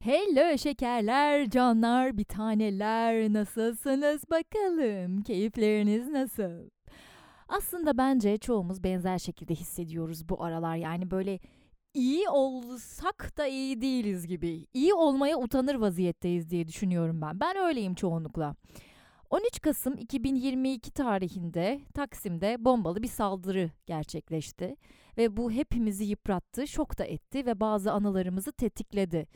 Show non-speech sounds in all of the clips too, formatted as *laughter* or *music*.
Hello şekerler, canlar, bir taneler. Nasılsınız bakalım? Keyifleriniz nasıl? Aslında bence çoğumuz benzer şekilde hissediyoruz bu aralar. Yani böyle iyi olsak da iyi değiliz gibi. İyi olmaya utanır vaziyetteyiz diye düşünüyorum ben. Ben öyleyim çoğunlukla. 13 Kasım 2022 tarihinde Taksim'de bombalı bir saldırı gerçekleşti ve bu hepimizi yıprattı, şok da etti ve bazı anılarımızı tetikledi.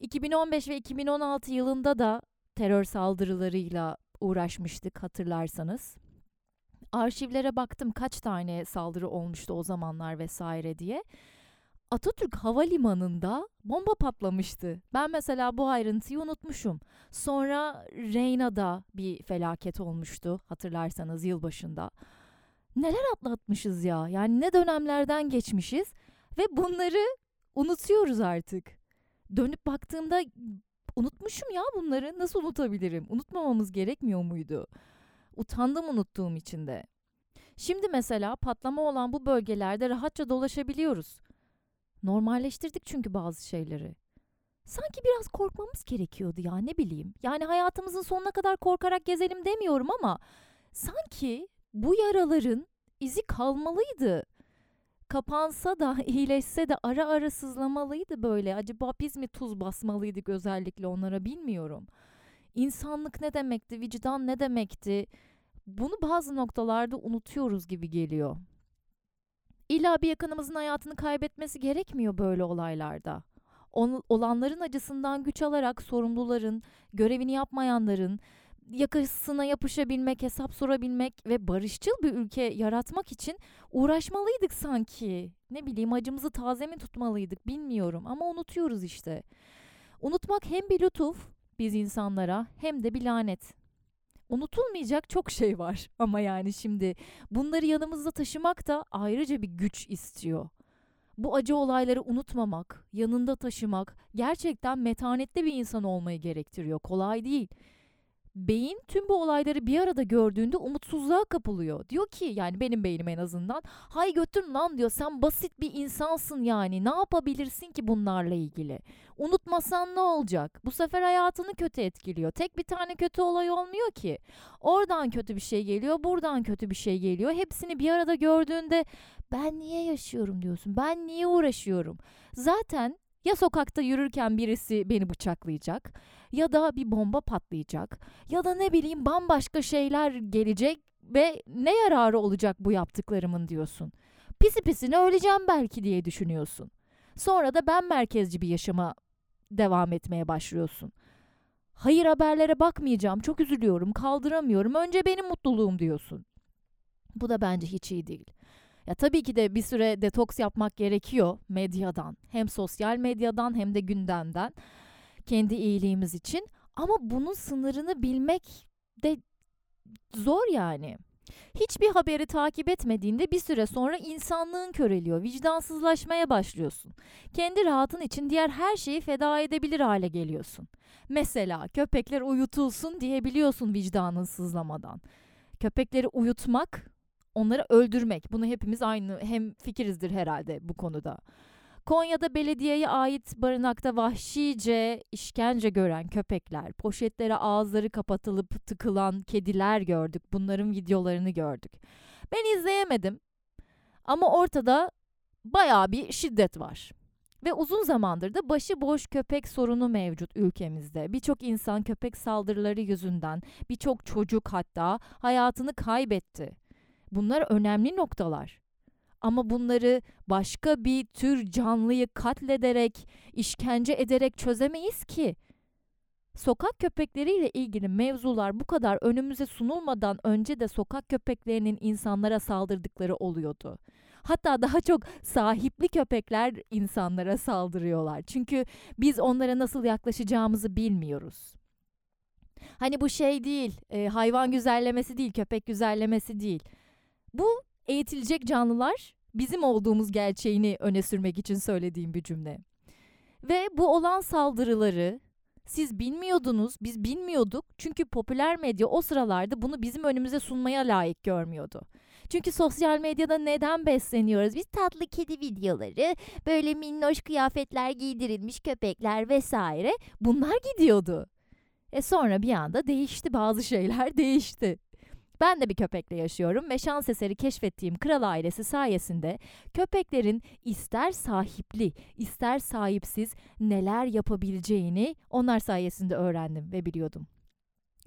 2015 ve 2016 yılında da terör saldırılarıyla uğraşmıştık hatırlarsanız. Arşivlere baktım kaç tane saldırı olmuştu o zamanlar vesaire diye. Atatürk Havalimanı'nda bomba patlamıştı. Ben mesela bu ayrıntıyı unutmuşum. Sonra Reyna'da bir felaket olmuştu hatırlarsanız yılbaşında. Neler atlatmışız ya? Yani ne dönemlerden geçmişiz ve bunları unutuyoruz artık. Dönüp baktığımda unutmuşum ya bunları. Nasıl unutabilirim? Unutmamamız gerekmiyor muydu? Utandım unuttuğum için de. Şimdi mesela patlama olan bu bölgelerde rahatça dolaşabiliyoruz. Normalleştirdik çünkü bazı şeyleri. Sanki biraz korkmamız gerekiyordu ya ne bileyim. Yani hayatımızın sonuna kadar korkarak gezelim demiyorum ama sanki bu yaraların izi kalmalıydı. Kapansa da *laughs* iyileşse de ara ara sızlamalıydı böyle. Acaba biz mi tuz basmalıydık özellikle onlara bilmiyorum. İnsanlık ne demekti, vicdan ne demekti? Bunu bazı noktalarda unutuyoruz gibi geliyor. İlla bir yakınımızın hayatını kaybetmesi gerekmiyor böyle olaylarda. On, olanların acısından güç alarak sorumluların, görevini yapmayanların, yakasına yapışabilmek, hesap sorabilmek ve barışçıl bir ülke yaratmak için uğraşmalıydık sanki. Ne bileyim acımızı taze mi tutmalıydık bilmiyorum ama unutuyoruz işte. Unutmak hem bir lütuf biz insanlara hem de bir lanet. Unutulmayacak çok şey var *laughs* ama yani şimdi bunları yanımızda taşımak da ayrıca bir güç istiyor. Bu acı olayları unutmamak, yanında taşımak gerçekten metanetli bir insan olmayı gerektiriyor. Kolay değil beyin tüm bu olayları bir arada gördüğünde umutsuzluğa kapılıyor. Diyor ki yani benim beynim en azından hay götür lan diyor sen basit bir insansın yani ne yapabilirsin ki bunlarla ilgili. Unutmasan ne olacak? Bu sefer hayatını kötü etkiliyor. Tek bir tane kötü olay olmuyor ki. Oradan kötü bir şey geliyor, buradan kötü bir şey geliyor. Hepsini bir arada gördüğünde ben niye yaşıyorum diyorsun. Ben niye uğraşıyorum? Zaten ya sokakta yürürken birisi beni bıçaklayacak ya da bir bomba patlayacak ya da ne bileyim bambaşka şeyler gelecek ve ne yararı olacak bu yaptıklarımın diyorsun. Pisi pisine öleceğim belki diye düşünüyorsun. Sonra da ben merkezci bir yaşama devam etmeye başlıyorsun. Hayır haberlere bakmayacağım, çok üzülüyorum, kaldıramıyorum. Önce benim mutluluğum diyorsun. Bu da bence hiç iyi değil. Ya tabii ki de bir süre detoks yapmak gerekiyor medyadan. Hem sosyal medyadan hem de gündemden. Kendi iyiliğimiz için. Ama bunun sınırını bilmek de zor yani. Hiçbir haberi takip etmediğinde bir süre sonra insanlığın köreliyor, vicdansızlaşmaya başlıyorsun. Kendi rahatın için diğer her şeyi feda edebilir hale geliyorsun. Mesela köpekler uyutulsun diyebiliyorsun vicdanın sızlamadan. Köpekleri uyutmak onları öldürmek. Bunu hepimiz aynı hem fikirizdir herhalde bu konuda. Konya'da belediyeye ait barınakta vahşice işkence gören köpekler, poşetlere ağızları kapatılıp tıkılan kediler gördük. Bunların videolarını gördük. Ben izleyemedim. Ama ortada bayağı bir şiddet var. Ve uzun zamandır da başıboş köpek sorunu mevcut ülkemizde. Birçok insan köpek saldırıları yüzünden, birçok çocuk hatta hayatını kaybetti. Bunlar önemli noktalar. Ama bunları başka bir tür canlıyı katlederek, işkence ederek çözemeyiz ki. Sokak köpekleriyle ilgili mevzular bu kadar önümüze sunulmadan önce de sokak köpeklerinin insanlara saldırdıkları oluyordu. Hatta daha çok sahipli köpekler insanlara saldırıyorlar. Çünkü biz onlara nasıl yaklaşacağımızı bilmiyoruz. Hani bu şey değil, e, hayvan güzellemesi değil, köpek güzellemesi değil. Bu eğitilecek canlılar bizim olduğumuz gerçeğini öne sürmek için söylediğim bir cümle. Ve bu olan saldırıları siz bilmiyordunuz, biz bilmiyorduk. Çünkü popüler medya o sıralarda bunu bizim önümüze sunmaya layık görmüyordu. Çünkü sosyal medyada neden besleniyoruz? Biz tatlı kedi videoları, böyle minnoş kıyafetler giydirilmiş köpekler vesaire bunlar gidiyordu. E sonra bir anda değişti bazı şeyler *laughs* değişti. Ben de bir köpekle yaşıyorum ve şans eseri keşfettiğim kral ailesi sayesinde köpeklerin ister sahipli, ister sahipsiz neler yapabileceğini onlar sayesinde öğrendim ve biliyordum.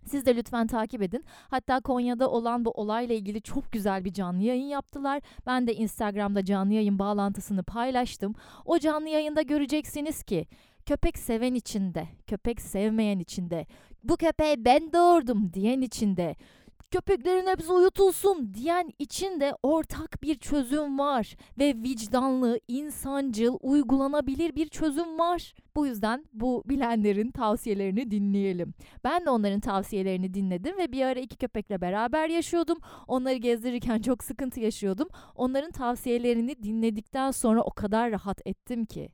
Siz de lütfen takip edin. Hatta Konya'da olan bu olayla ilgili çok güzel bir canlı yayın yaptılar. Ben de Instagram'da canlı yayın bağlantısını paylaştım. O canlı yayında göreceksiniz ki köpek seven içinde, köpek sevmeyen içinde, bu köpeği ben doğurdum diyen içinde, köpeklerin hepsi uyutulsun diyen içinde ortak bir çözüm var ve vicdanlı, insancıl, uygulanabilir bir çözüm var. Bu yüzden bu bilenlerin tavsiyelerini dinleyelim. Ben de onların tavsiyelerini dinledim ve bir ara iki köpekle beraber yaşıyordum. Onları gezdirirken çok sıkıntı yaşıyordum. Onların tavsiyelerini dinledikten sonra o kadar rahat ettim ki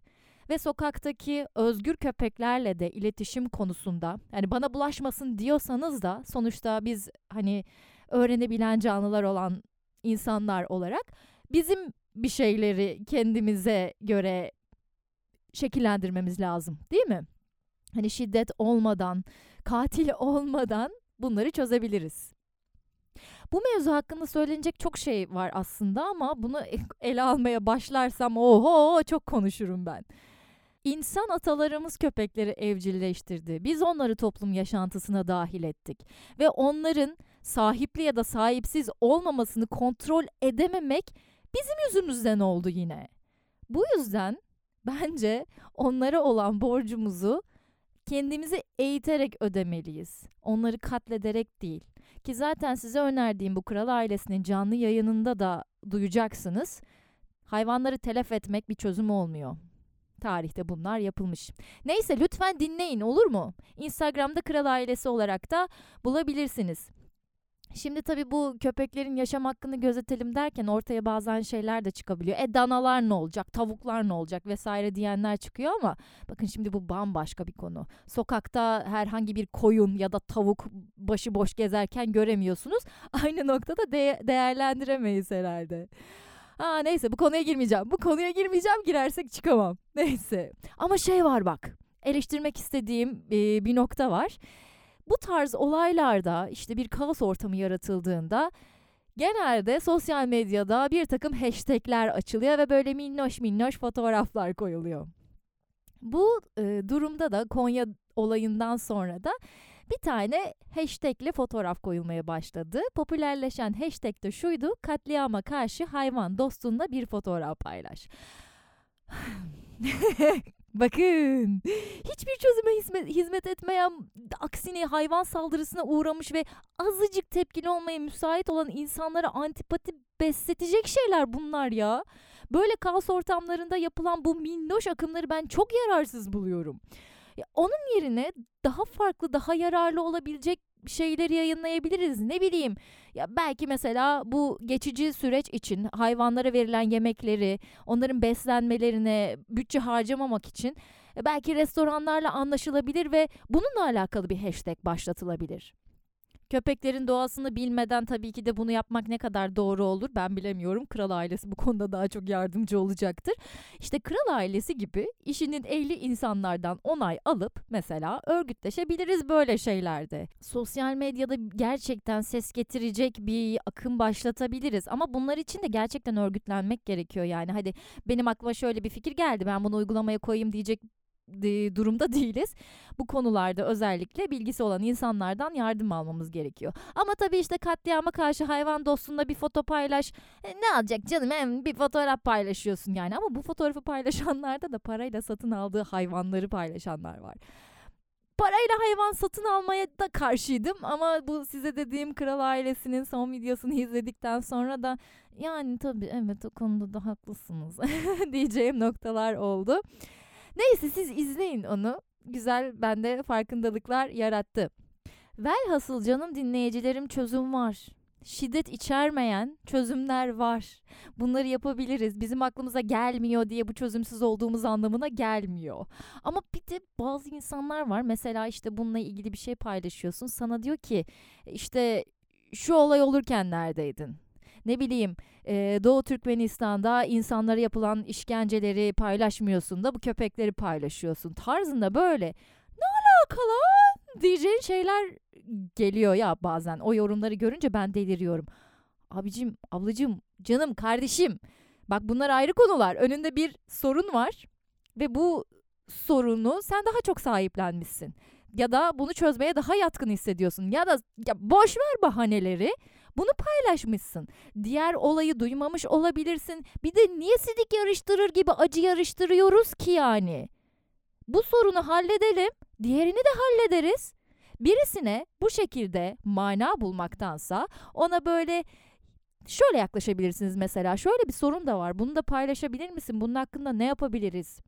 ve sokaktaki özgür köpeklerle de iletişim konusunda yani bana bulaşmasın diyorsanız da sonuçta biz hani öğrenebilen canlılar olan insanlar olarak bizim bir şeyleri kendimize göre şekillendirmemiz lazım değil mi? Hani şiddet olmadan, katil *laughs* olmadan bunları çözebiliriz. Bu mevzu hakkında söylenecek çok şey var aslında ama bunu ele almaya başlarsam oho çok konuşurum ben. İnsan atalarımız köpekleri evcilleştirdi. Biz onları toplum yaşantısına dahil ettik. Ve onların sahipli ya da sahipsiz olmamasını kontrol edememek bizim yüzümüzden oldu yine. Bu yüzden *laughs* bence onlara olan borcumuzu kendimizi eğiterek ödemeliyiz. Onları katlederek değil. Ki zaten size önerdiğim bu kral ailesinin canlı yayınında da duyacaksınız. Hayvanları telef etmek bir çözüm olmuyor. Tarihte bunlar yapılmış. Neyse lütfen dinleyin olur mu? Instagram'da Kral Ailesi olarak da bulabilirsiniz. Şimdi tabii bu köpeklerin yaşam hakkını gözetelim derken ortaya bazen şeyler de çıkabiliyor. E danalar ne olacak, tavuklar ne olacak vesaire diyenler çıkıyor ama bakın şimdi bu bambaşka bir konu. Sokakta herhangi bir koyun ya da tavuk başıboş gezerken göremiyorsunuz. Aynı noktada de- değerlendiremeyiz herhalde. Ha neyse bu konuya girmeyeceğim. Bu konuya girmeyeceğim girersek çıkamam. *laughs* Neyse. Ama şey var bak. Eleştirmek istediğim e, bir nokta var. Bu tarz olaylarda işte bir kaos ortamı yaratıldığında genelde sosyal medyada bir takım hashtagler açılıyor ve böyle minnoş minnoş fotoğraflar koyuluyor. Bu e, durumda da Konya olayından sonra da bir tane hashtagli fotoğraf koyulmaya başladı. Popülerleşen hashtag de şuydu. Katliama karşı hayvan dostunla bir fotoğraf paylaş. *sighs* Bakın hiçbir çözüme hizmet, hizmet etmeyen aksine hayvan saldırısına uğramış ve azıcık tepkili olmaya müsait olan insanlara antipati besletecek şeyler bunlar ya. Böyle kaos ortamlarında yapılan bu minnoş akımları ben çok yararsız buluyorum. Ya onun yerine daha farklı, daha yararlı olabilecek şeyleri yayınlayabiliriz. Ne bileyim. Ya belki mesela bu geçici süreç için hayvanlara verilen yemekleri, onların beslenmelerine bütçe harcamamak için e, belki restoranlarla anlaşılabilir ve bununla alakalı bir hashtag başlatılabilir. Köpeklerin doğasını bilmeden tabii ki de bunu yapmak ne kadar doğru olur ben bilemiyorum. Kral ailesi bu konuda daha çok yardımcı olacaktır. İşte kral ailesi gibi işinin ehli insanlardan onay alıp mesela örgütleşebiliriz böyle şeylerde. Sosyal medyada gerçekten ses getirecek bir akım başlatabiliriz ama bunlar için de gerçekten örgütlenmek gerekiyor yani. Hadi benim aklıma şöyle bir fikir geldi ben bunu uygulamaya koyayım diyecek durumda *laughs* değiliz. Bu konularda özellikle bilgisi olan insanlardan yardım almamız gerekiyor. Ama tabii işte katliama karşı hayvan dostunda bir foto paylaş. E, ne alacak canım hem bir fotoğraf paylaşıyorsun yani. Ama bu fotoğrafı paylaşanlarda da parayla satın aldığı hayvanları paylaşanlar var. Parayla hayvan satın almaya da karşıydım ama bu size dediğim kral ailesinin son videosunu izledikten sonra da yani tabii evet o konuda da haklısınız *laughs* diyeceğim noktalar oldu. Neyse siz izleyin onu. Güzel bende farkındalıklar yarattı. Velhasıl canım dinleyicilerim çözüm var. Şiddet içermeyen çözümler var. Bunları yapabiliriz. Bizim aklımıza gelmiyor diye bu çözümsüz olduğumuz anlamına gelmiyor. Ama bir de bazı insanlar var. Mesela işte bununla ilgili bir şey paylaşıyorsun. Sana diyor ki işte şu olay olurken neredeydin? Ne bileyim e, Doğu Türkmenistan'da insanlara yapılan işkenceleri paylaşmıyorsun da bu köpekleri paylaşıyorsun tarzında böyle. Ne alaka lan? Diyeceğin şeyler geliyor ya bazen. O yorumları görünce ben deliriyorum. Abicim, ablacım, canım, kardeşim. Bak bunlar ayrı konular. Önünde bir sorun var ve bu sorunu sen daha çok sahiplenmişsin. Ya da bunu çözmeye daha yatkın hissediyorsun. Ya da ya boş ver bahaneleri bunu paylaşmışsın. Diğer olayı duymamış olabilirsin. Bir de niye sidik yarıştırır gibi acı yarıştırıyoruz ki yani? Bu sorunu halledelim, diğerini de hallederiz. Birisine bu şekilde mana bulmaktansa ona böyle şöyle yaklaşabilirsiniz mesela. Şöyle bir sorun da var. Bunu da paylaşabilir misin? Bunun hakkında ne yapabiliriz?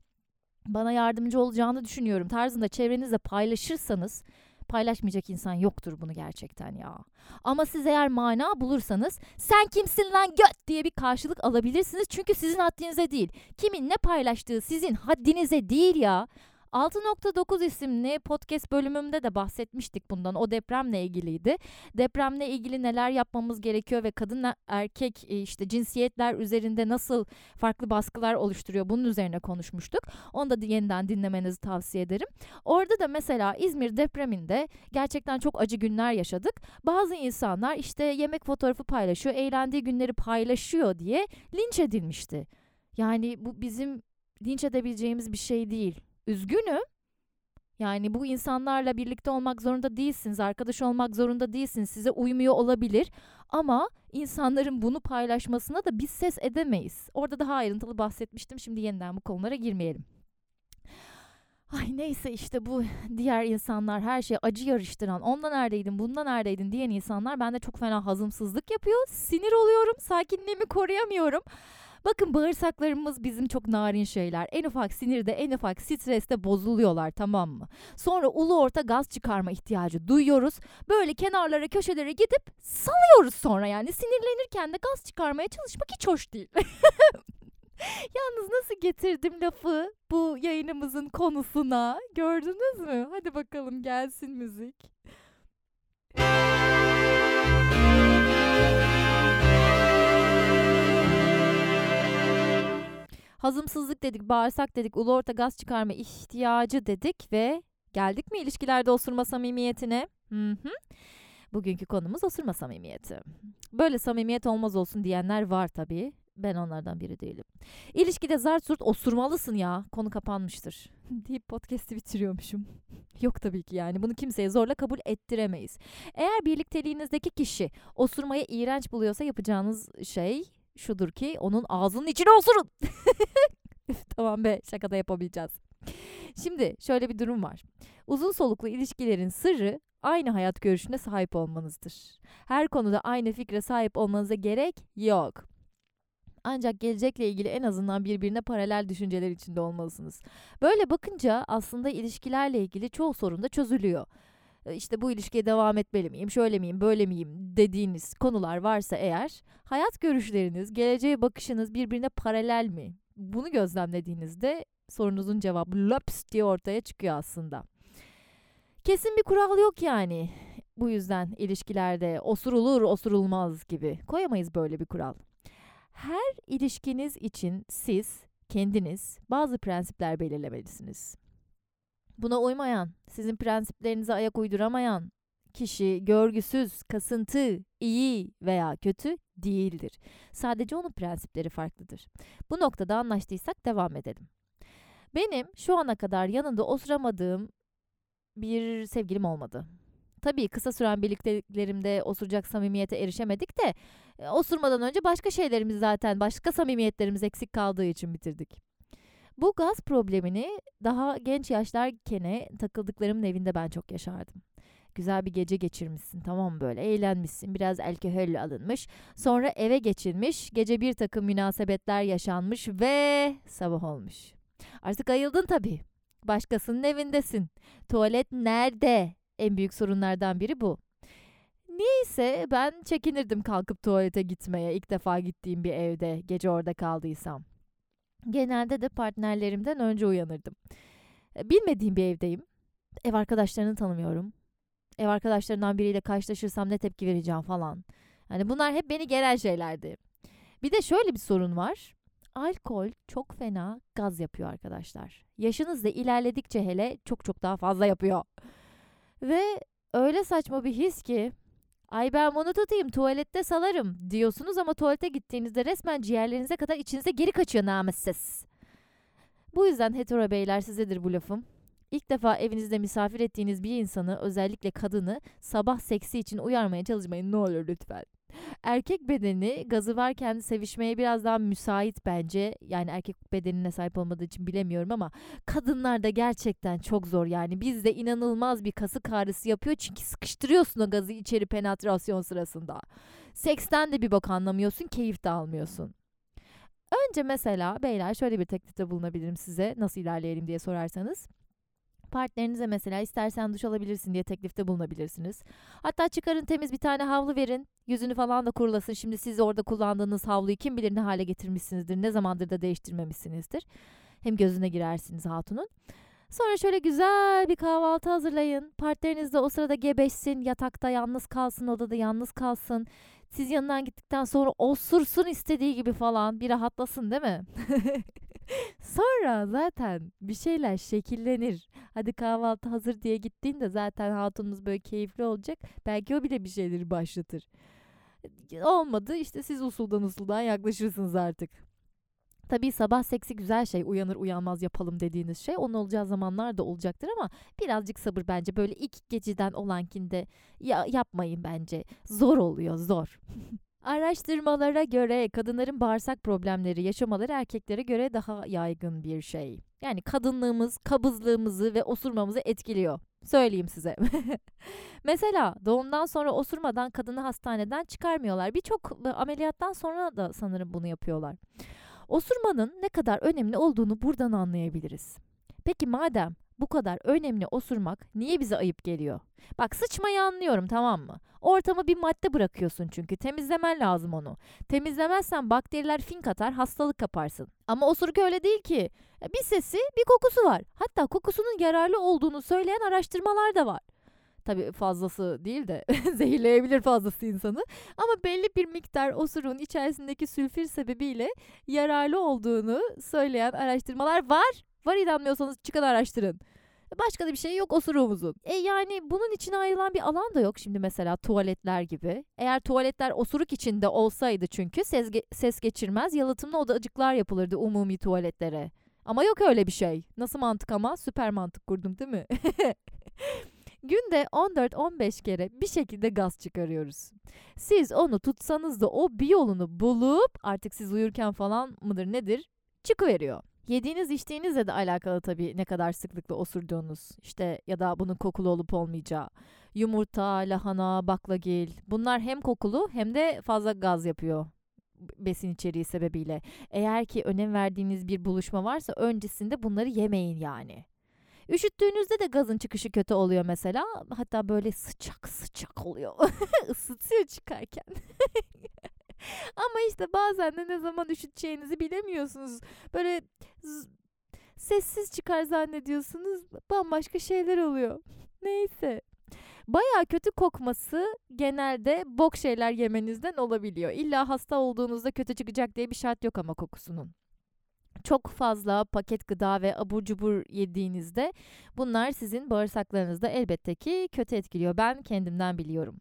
bana yardımcı olacağını düşünüyorum tarzında çevrenizde paylaşırsanız paylaşmayacak insan yoktur bunu gerçekten ya. Ama siz eğer mana bulursanız sen kimsin lan göt diye bir karşılık alabilirsiniz. Çünkü sizin haddinize değil. Kimin ne paylaştığı sizin haddinize değil ya. 6.9 isimli podcast bölümümde de bahsetmiştik bundan. O depremle ilgiliydi. Depremle ilgili neler yapmamız gerekiyor ve kadın erkek e, işte cinsiyetler üzerinde nasıl farklı baskılar oluşturuyor bunun üzerine konuşmuştuk. Onu da yeniden dinlemenizi tavsiye ederim. Orada da mesela İzmir depreminde gerçekten çok acı günler yaşadık. Bazı insanlar işte yemek fotoğrafı paylaşıyor, eğlendiği günleri paylaşıyor diye linç edilmişti. Yani bu bizim linç edebileceğimiz bir şey değil. Üzgünüm. Yani bu insanlarla birlikte olmak zorunda değilsiniz, arkadaş olmak zorunda değilsiniz. Size uymuyor olabilir ama insanların bunu paylaşmasına da biz ses edemeyiz. Orada daha ayrıntılı bahsetmiştim. Şimdi yeniden bu konulara girmeyelim. Ay neyse işte bu diğer insanlar her şey acı yarıştıran, ondan neredeydin, bundan neredeydin diyen insanlar bende çok fena hazımsızlık yapıyor. Sinir oluyorum, sakinliğimi koruyamıyorum. Bakın bağırsaklarımız bizim çok narin şeyler. En ufak sinirde, en ufak streste bozuluyorlar tamam mı? Sonra ulu orta gaz çıkarma ihtiyacı duyuyoruz. Böyle kenarlara, köşelere gidip salıyoruz sonra yani. Sinirlenirken de gaz çıkarmaya çalışmak hiç hoş değil. *laughs* Yalnız nasıl getirdim lafı bu yayınımızın konusuna? Gördünüz mü? Hadi bakalım gelsin müzik. Hazımsızlık dedik, bağırsak dedik, ulu orta gaz çıkarma ihtiyacı dedik ve geldik mi ilişkilerde osurma samimiyetine? Hı hı. Bugünkü konumuz osurma samimiyeti. Böyle samimiyet olmaz olsun diyenler var tabii. Ben onlardan biri değilim. İlişkide zart surt osurmalısın ya. Konu kapanmıştır. *laughs* deyip podcast'i bitiriyormuşum. *laughs* Yok tabii ki yani. Bunu kimseye zorla kabul ettiremeyiz. Eğer birlikteliğinizdeki kişi osurmayı iğrenç buluyorsa yapacağınız şey şudur ki onun ağzının içine osurun. *laughs* tamam be şaka da yapabileceğiz. Şimdi şöyle bir durum var. Uzun soluklu ilişkilerin sırrı aynı hayat görüşüne sahip olmanızdır. Her konuda aynı fikre sahip olmanıza gerek yok. Ancak gelecekle ilgili en azından birbirine paralel düşünceler içinde olmalısınız. Böyle bakınca aslında ilişkilerle ilgili çoğu sorun da çözülüyor. E, işte bu ilişkiye devam etmeli miyim, şöyle miyim, böyle miyim dediğiniz konular varsa eğer hayat görüşleriniz, geleceğe bakışınız birbirine paralel mi? Bunu gözlemlediğinizde sorunuzun cevabı laps diye ortaya çıkıyor aslında. Kesin bir kural yok yani. Bu yüzden ilişkilerde osurulur, osurulmaz gibi koyamayız böyle bir kural. Her ilişkiniz için siz kendiniz bazı prensipler belirlemelisiniz. Buna uymayan, sizin prensiplerinize ayak uyduramayan kişi görgüsüz, kasıntı, iyi veya kötü değildir. Sadece onun prensipleri farklıdır. Bu noktada anlaştıysak devam edelim. Benim şu ana kadar yanında osuramadığım bir sevgilim olmadı. Tabii kısa süren birlikteliklerimde osuracak samimiyete erişemedik de e, osurmadan önce başka şeylerimiz zaten başka samimiyetlerimiz eksik kaldığı için bitirdik. Bu gaz problemini daha genç yaşlarken takıldıklarımın evinde ben çok yaşardım. Güzel bir gece geçirmişsin tamam böyle eğlenmişsin biraz alkol alınmış sonra eve geçilmiş gece bir takım münasebetler yaşanmış ve sabah olmuş. Artık ayıldın tabii. Başkasının evindesin. Tuvalet nerede? En büyük sorunlardan biri bu. Neyse ben çekinirdim kalkıp tuvalete gitmeye ilk defa gittiğim bir evde gece orada kaldıysam. Genelde de partnerlerimden önce uyanırdım. E, bilmediğim bir evdeyim. Ev arkadaşlarını tanımıyorum. Ev arkadaşlarından biriyle karşılaşırsam ne tepki vereceğim falan. Yani bunlar hep beni gelen şeylerdi. Bir de şöyle bir sorun var. Alkol çok fena gaz yapıyor arkadaşlar. Yaşınız da ilerledikçe hele çok çok daha fazla yapıyor. Ve öyle saçma bir his ki ay ben bunu tutayım tuvalette salarım diyorsunuz ama tuvalete gittiğinizde resmen ciğerlerinize kadar içinize geri kaçıyor namussuz. Bu yüzden hetero beyler sizedir bu lafım. İlk defa evinizde misafir ettiğiniz bir insanı özellikle kadını sabah seksi için uyarmaya çalışmayın ne olur lütfen. Erkek bedeni gazı varken sevişmeye biraz daha müsait bence. Yani erkek bedenine sahip olmadığı için bilemiyorum ama kadınlar da gerçekten çok zor yani. Bizde inanılmaz bir kasık ağrısı yapıyor çünkü sıkıştırıyorsun o gazı içeri penetrasyon sırasında. Seksten de bir bok anlamıyorsun, keyif de almıyorsun. Önce mesela beyler şöyle bir teklifte bulunabilirim size nasıl ilerleyelim diye sorarsanız. Partnerinize mesela istersen duş alabilirsin diye teklifte bulunabilirsiniz. Hatta çıkarın temiz bir tane havlu verin. Yüzünü falan da kurulasın. Şimdi siz orada kullandığınız havluyu kim bilir ne hale getirmişsinizdir. Ne zamandır da değiştirmemişsinizdir. Hem gözüne girersiniz hatunun. Sonra şöyle güzel bir kahvaltı hazırlayın. Partneriniz de o sırada gebeşsin, yatakta yalnız kalsın, odada yalnız kalsın. Siz yanından gittikten sonra osursun istediği gibi falan bir rahatlasın değil mi? *laughs* Sonra zaten bir şeyler şekillenir. Hadi kahvaltı hazır diye gittiğinde zaten hatunumuz böyle keyifli olacak. Belki o bile bir şeyleri başlatır. Olmadı işte siz usuldan usuldan yaklaşırsınız artık. Tabii sabah seksi güzel şey uyanır uyanmaz yapalım dediğiniz şey onun olacağı zamanlar da olacaktır ama birazcık sabır bence böyle ilk geceden olankinde ya, yapmayın bence zor oluyor zor. *laughs* Araştırmalara göre kadınların bağırsak problemleri yaşamaları erkeklere göre daha yaygın bir şey. Yani kadınlığımız, kabızlığımızı ve osurmamızı etkiliyor. Söyleyeyim size. *laughs* Mesela doğumdan sonra osurmadan kadını hastaneden çıkarmıyorlar. Birçok ameliyattan sonra da sanırım bunu yapıyorlar. Osurmanın ne kadar önemli olduğunu buradan anlayabiliriz. Peki madem bu kadar önemli osurmak niye bize ayıp geliyor? Bak sıçmayı anlıyorum tamam mı? Ortama bir madde bırakıyorsun çünkü temizlemen lazım onu. Temizlemezsen bakteriler fink atar hastalık kaparsın. Ama osuruk öyle değil ki. E, bir sesi bir kokusu var. Hatta kokusunun yararlı olduğunu söyleyen araştırmalar da var. Tabii fazlası değil de *laughs* zehirleyebilir fazlası insanı. Ama belli bir miktar osurun içerisindeki sülfür sebebiyle yararlı olduğunu söyleyen araştırmalar var. Var inanmıyorsanız çıkın araştırın. Başka da bir şey yok osuruğumuzun. E yani bunun için ayrılan bir alan da yok şimdi mesela tuvaletler gibi. Eğer tuvaletler osuruk içinde olsaydı çünkü ses, ge- ses geçirmez yalıtımlı odacıklar yapılırdı umumi tuvaletlere. Ama yok öyle bir şey. Nasıl mantık ama? Süper mantık kurdum değil mi? *laughs* Günde 14-15 kere bir şekilde gaz çıkarıyoruz. Siz onu tutsanız da o bir yolunu bulup artık siz uyurken falan mıdır nedir çıkıveriyor. Yediğiniz içtiğinizle de alakalı tabii ne kadar sıklıkla osurduğunuz işte ya da bunun kokulu olup olmayacağı. Yumurta, lahana, baklagil bunlar hem kokulu hem de fazla gaz yapıyor besin içeriği sebebiyle. Eğer ki önem verdiğiniz bir buluşma varsa öncesinde bunları yemeyin yani. Üşüttüğünüzde de gazın çıkışı kötü oluyor mesela. Hatta böyle sıcak sıcak oluyor. *laughs* Isıtıyor çıkarken. *laughs* *laughs* Ama işte bazen de ne zaman üşüteceğinizi bilemiyorsunuz. Böyle sessiz çıkar zannediyorsunuz. Bambaşka şeyler oluyor. *laughs* Neyse. Baya kötü kokması genelde bok şeyler yemenizden olabiliyor. İlla hasta olduğunuzda kötü çıkacak diye bir şart yok ama kokusunun çok fazla paket gıda ve abur cubur yediğinizde bunlar sizin bağırsaklarınızda elbette ki kötü etkiliyor. Ben kendimden biliyorum.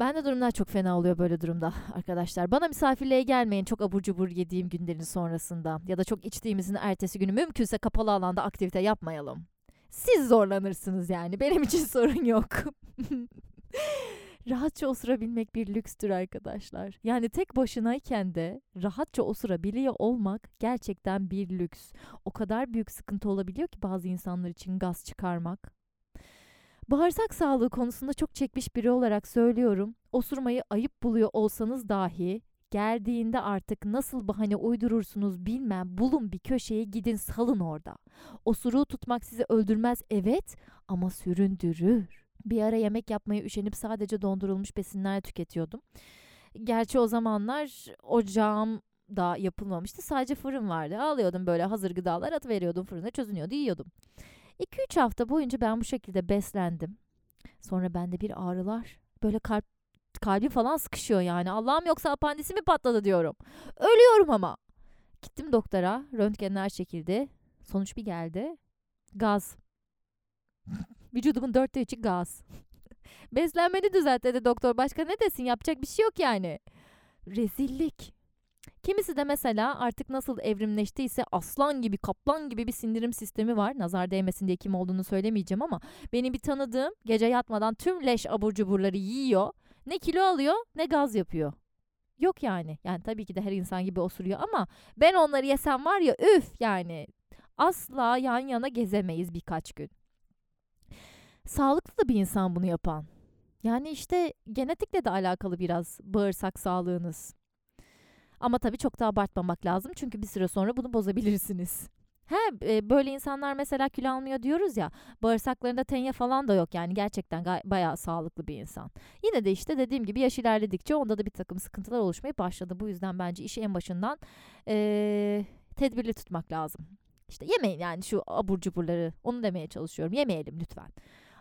Ben de durumlar çok fena oluyor böyle durumda *laughs* arkadaşlar. Bana misafirliğe gelmeyin çok abur cubur yediğim günlerin sonrasında. Ya da çok içtiğimizin ertesi günü mümkünse kapalı alanda aktivite yapmayalım. Siz zorlanırsınız yani. Benim için *laughs* sorun yok. *laughs* rahatça osurabilmek bir lükstür arkadaşlar. Yani tek başınayken de rahatça osurabiliyor olmak gerçekten bir lüks. O kadar büyük sıkıntı olabiliyor ki bazı insanlar için gaz çıkarmak. Bağırsak sağlığı konusunda çok çekmiş biri olarak söylüyorum. Osurmayı ayıp buluyor olsanız dahi geldiğinde artık nasıl bahane uydurursunuz bilmem bulun bir köşeye gidin salın orada. Osuruğu tutmak sizi öldürmez evet ama süründürür. Bir ara yemek yapmaya üşenip sadece dondurulmuş besinler tüketiyordum. Gerçi o zamanlar ocağım da yapılmamıştı. Sadece fırın vardı. Alıyordum böyle hazır gıdalar at veriyordum fırına çözünüyordu yiyordum. 2-3 hafta boyunca ben bu şekilde beslendim. Sonra bende bir ağrılar. Böyle kalp kalbi falan sıkışıyor yani. Allah'ım yoksa apandisi mi patladı diyorum. Ölüyorum ama. Gittim doktora. Röntgenler çekildi. Sonuç bir geldi. Gaz. *laughs* Vücudumun dörtte üçü gaz. *laughs* Beslenmeni düzelt dedi doktor. Başka ne desin? Yapacak bir şey yok yani. Rezillik. Kimisi de mesela artık nasıl evrimleştiyse aslan gibi, kaplan gibi bir sindirim sistemi var. Nazar değmesin diye kim olduğunu söylemeyeceğim ama benim bir tanıdığım gece yatmadan tüm leş abur cuburları yiyor. Ne kilo alıyor ne gaz yapıyor. Yok yani. Yani tabii ki de her insan gibi osuruyor ama ben onları yesem var ya üf yani. Asla yan yana gezemeyiz birkaç gün. Sağlıklı da bir insan bunu yapan. Yani işte genetikle de alakalı biraz bağırsak sağlığınız. Ama tabii çok da abartmamak lazım çünkü bir süre sonra bunu bozabilirsiniz. He e, böyle insanlar mesela kilo almıyor diyoruz ya bağırsaklarında tenye falan da yok yani gerçekten bayağı sağlıklı bir insan. Yine de işte dediğim gibi yaş ilerledikçe onda da bir takım sıkıntılar oluşmaya başladı. Bu yüzden bence işi en başından e, tedbirli tutmak lazım. İşte yemeyin yani şu abur cuburları onu demeye çalışıyorum yemeyelim lütfen.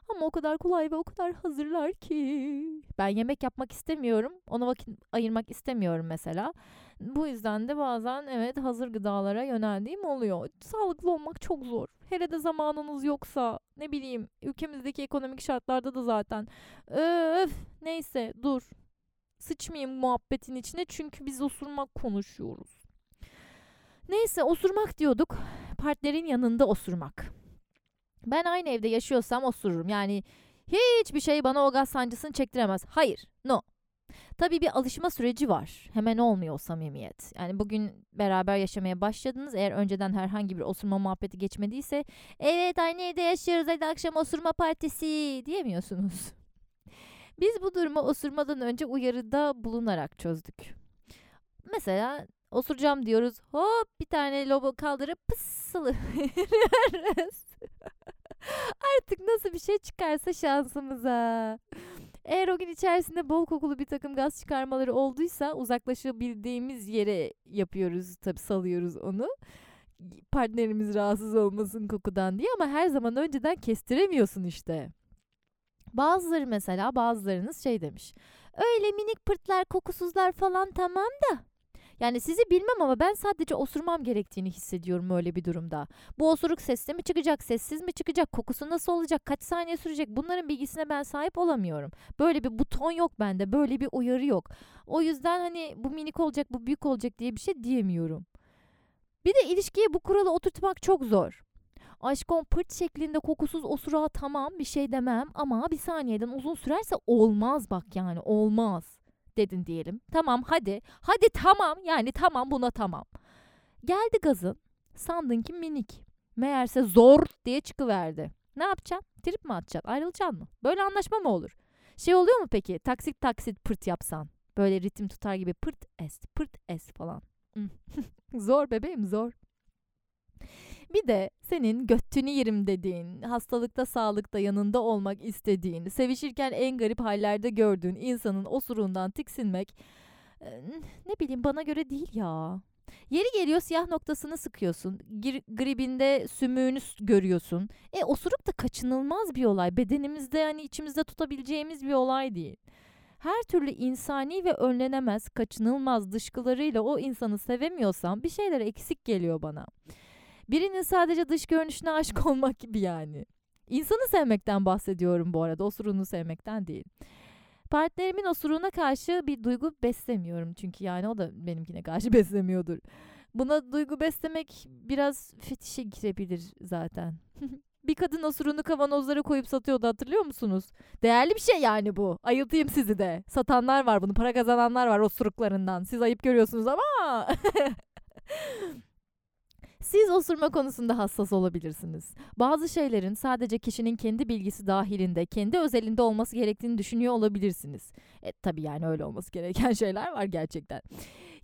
Ama o kadar kolay ve o kadar hazırlar ki. Ben yemek yapmak istemiyorum. Ona vakit ayırmak istemiyorum mesela. Bu yüzden de bazen evet hazır gıdalara yöneldiğim oluyor. Sağlıklı olmak çok zor. Hele de zamanınız yoksa ne bileyim ülkemizdeki ekonomik şartlarda da zaten. Öf neyse dur. Sıçmayayım muhabbetin içine çünkü biz osurmak konuşuyoruz. Neyse osurmak diyorduk. Partnerin yanında osurmak. Ben aynı evde yaşıyorsam osururum. Yani hiçbir şey bana o gaz sancısını çektiremez. Hayır, no. Tabii bir alışma süreci var. Hemen olmuyor o samimiyet. Yani bugün beraber yaşamaya başladınız. Eğer önceden herhangi bir osurma muhabbeti geçmediyse evet aynı evde yaşıyoruz hadi akşam osurma partisi diyemiyorsunuz. *laughs* Biz bu durumu osurmadan önce uyarıda bulunarak çözdük. Mesela osuracağım diyoruz. Hop bir tane lobo kaldırıp pısılıyoruz. *laughs* Artık nasıl bir şey çıkarsa şansımıza. Eğer o gün içerisinde bol kokulu bir takım gaz çıkarmaları olduysa uzaklaşabildiğimiz yere yapıyoruz tabi salıyoruz onu. Partnerimiz rahatsız olmasın kokudan diye ama her zaman önceden kestiremiyorsun işte. Bazıları mesela bazılarınız şey demiş. Öyle minik pırtlar kokusuzlar falan tamam da yani sizi bilmem ama ben sadece osurmam gerektiğini hissediyorum öyle bir durumda. Bu osuruk sesli mi çıkacak, sessiz mi çıkacak, kokusu nasıl olacak, kaç saniye sürecek bunların bilgisine ben sahip olamıyorum. Böyle bir buton yok bende, böyle bir uyarı yok. O yüzden hani bu minik olacak, bu büyük olacak diye bir şey diyemiyorum. Bir de ilişkiye bu kuralı oturtmak çok zor. Aşkım pırt şeklinde kokusuz osurağa tamam bir şey demem ama bir saniyeden uzun sürerse olmaz bak yani olmaz dedin diyelim. Tamam hadi. Hadi tamam yani tamam buna tamam. Geldi gazın. Sandın ki minik. Meğerse zor diye çıkıverdi. Ne yapacaksın? Trip mi atacaksın? Ayrılacaksın mı? Böyle anlaşma mı olur? Şey oluyor mu peki? Taksit taksit pırt yapsan. Böyle ritim tutar gibi pırt es, pırt es falan. *laughs* zor bebeğim zor. Bir de senin göttünü yerim dediğin, hastalıkta sağlıkta yanında olmak istediğin, sevişirken en garip hallerde gördüğün insanın osurundan tiksinmek ne bileyim bana göre değil ya. Yeri geliyor siyah noktasını sıkıyorsun. Gir, gribinde sümüğünü görüyorsun. E osuruk da kaçınılmaz bir olay. Bedenimizde hani içimizde tutabileceğimiz bir olay değil. Her türlü insani ve önlenemez, kaçınılmaz dışkılarıyla o insanı sevemiyorsam bir şeyler eksik geliyor bana. Birinin sadece dış görünüşüne aşık olmak gibi yani. İnsanı sevmekten bahsediyorum bu arada. Osuruğunu sevmekten değil. Partnerimin osuruğuna karşı bir duygu beslemiyorum. Çünkü yani o da benimkine karşı *laughs* beslemiyordur. Buna duygu beslemek biraz fetişe girebilir zaten. *laughs* bir kadın osuruğunu kavanozlara koyup satıyordu hatırlıyor musunuz? Değerli bir şey yani bu. Ayıltayım sizi de. Satanlar var bunu. Para kazananlar var osuruklarından. Siz ayıp görüyorsunuz ama. *laughs* Siz osurma konusunda hassas olabilirsiniz. Bazı şeylerin sadece kişinin kendi bilgisi dahilinde, kendi özelinde olması gerektiğini düşünüyor olabilirsiniz. E, tabii yani öyle olması *laughs* gereken şeyler var gerçekten.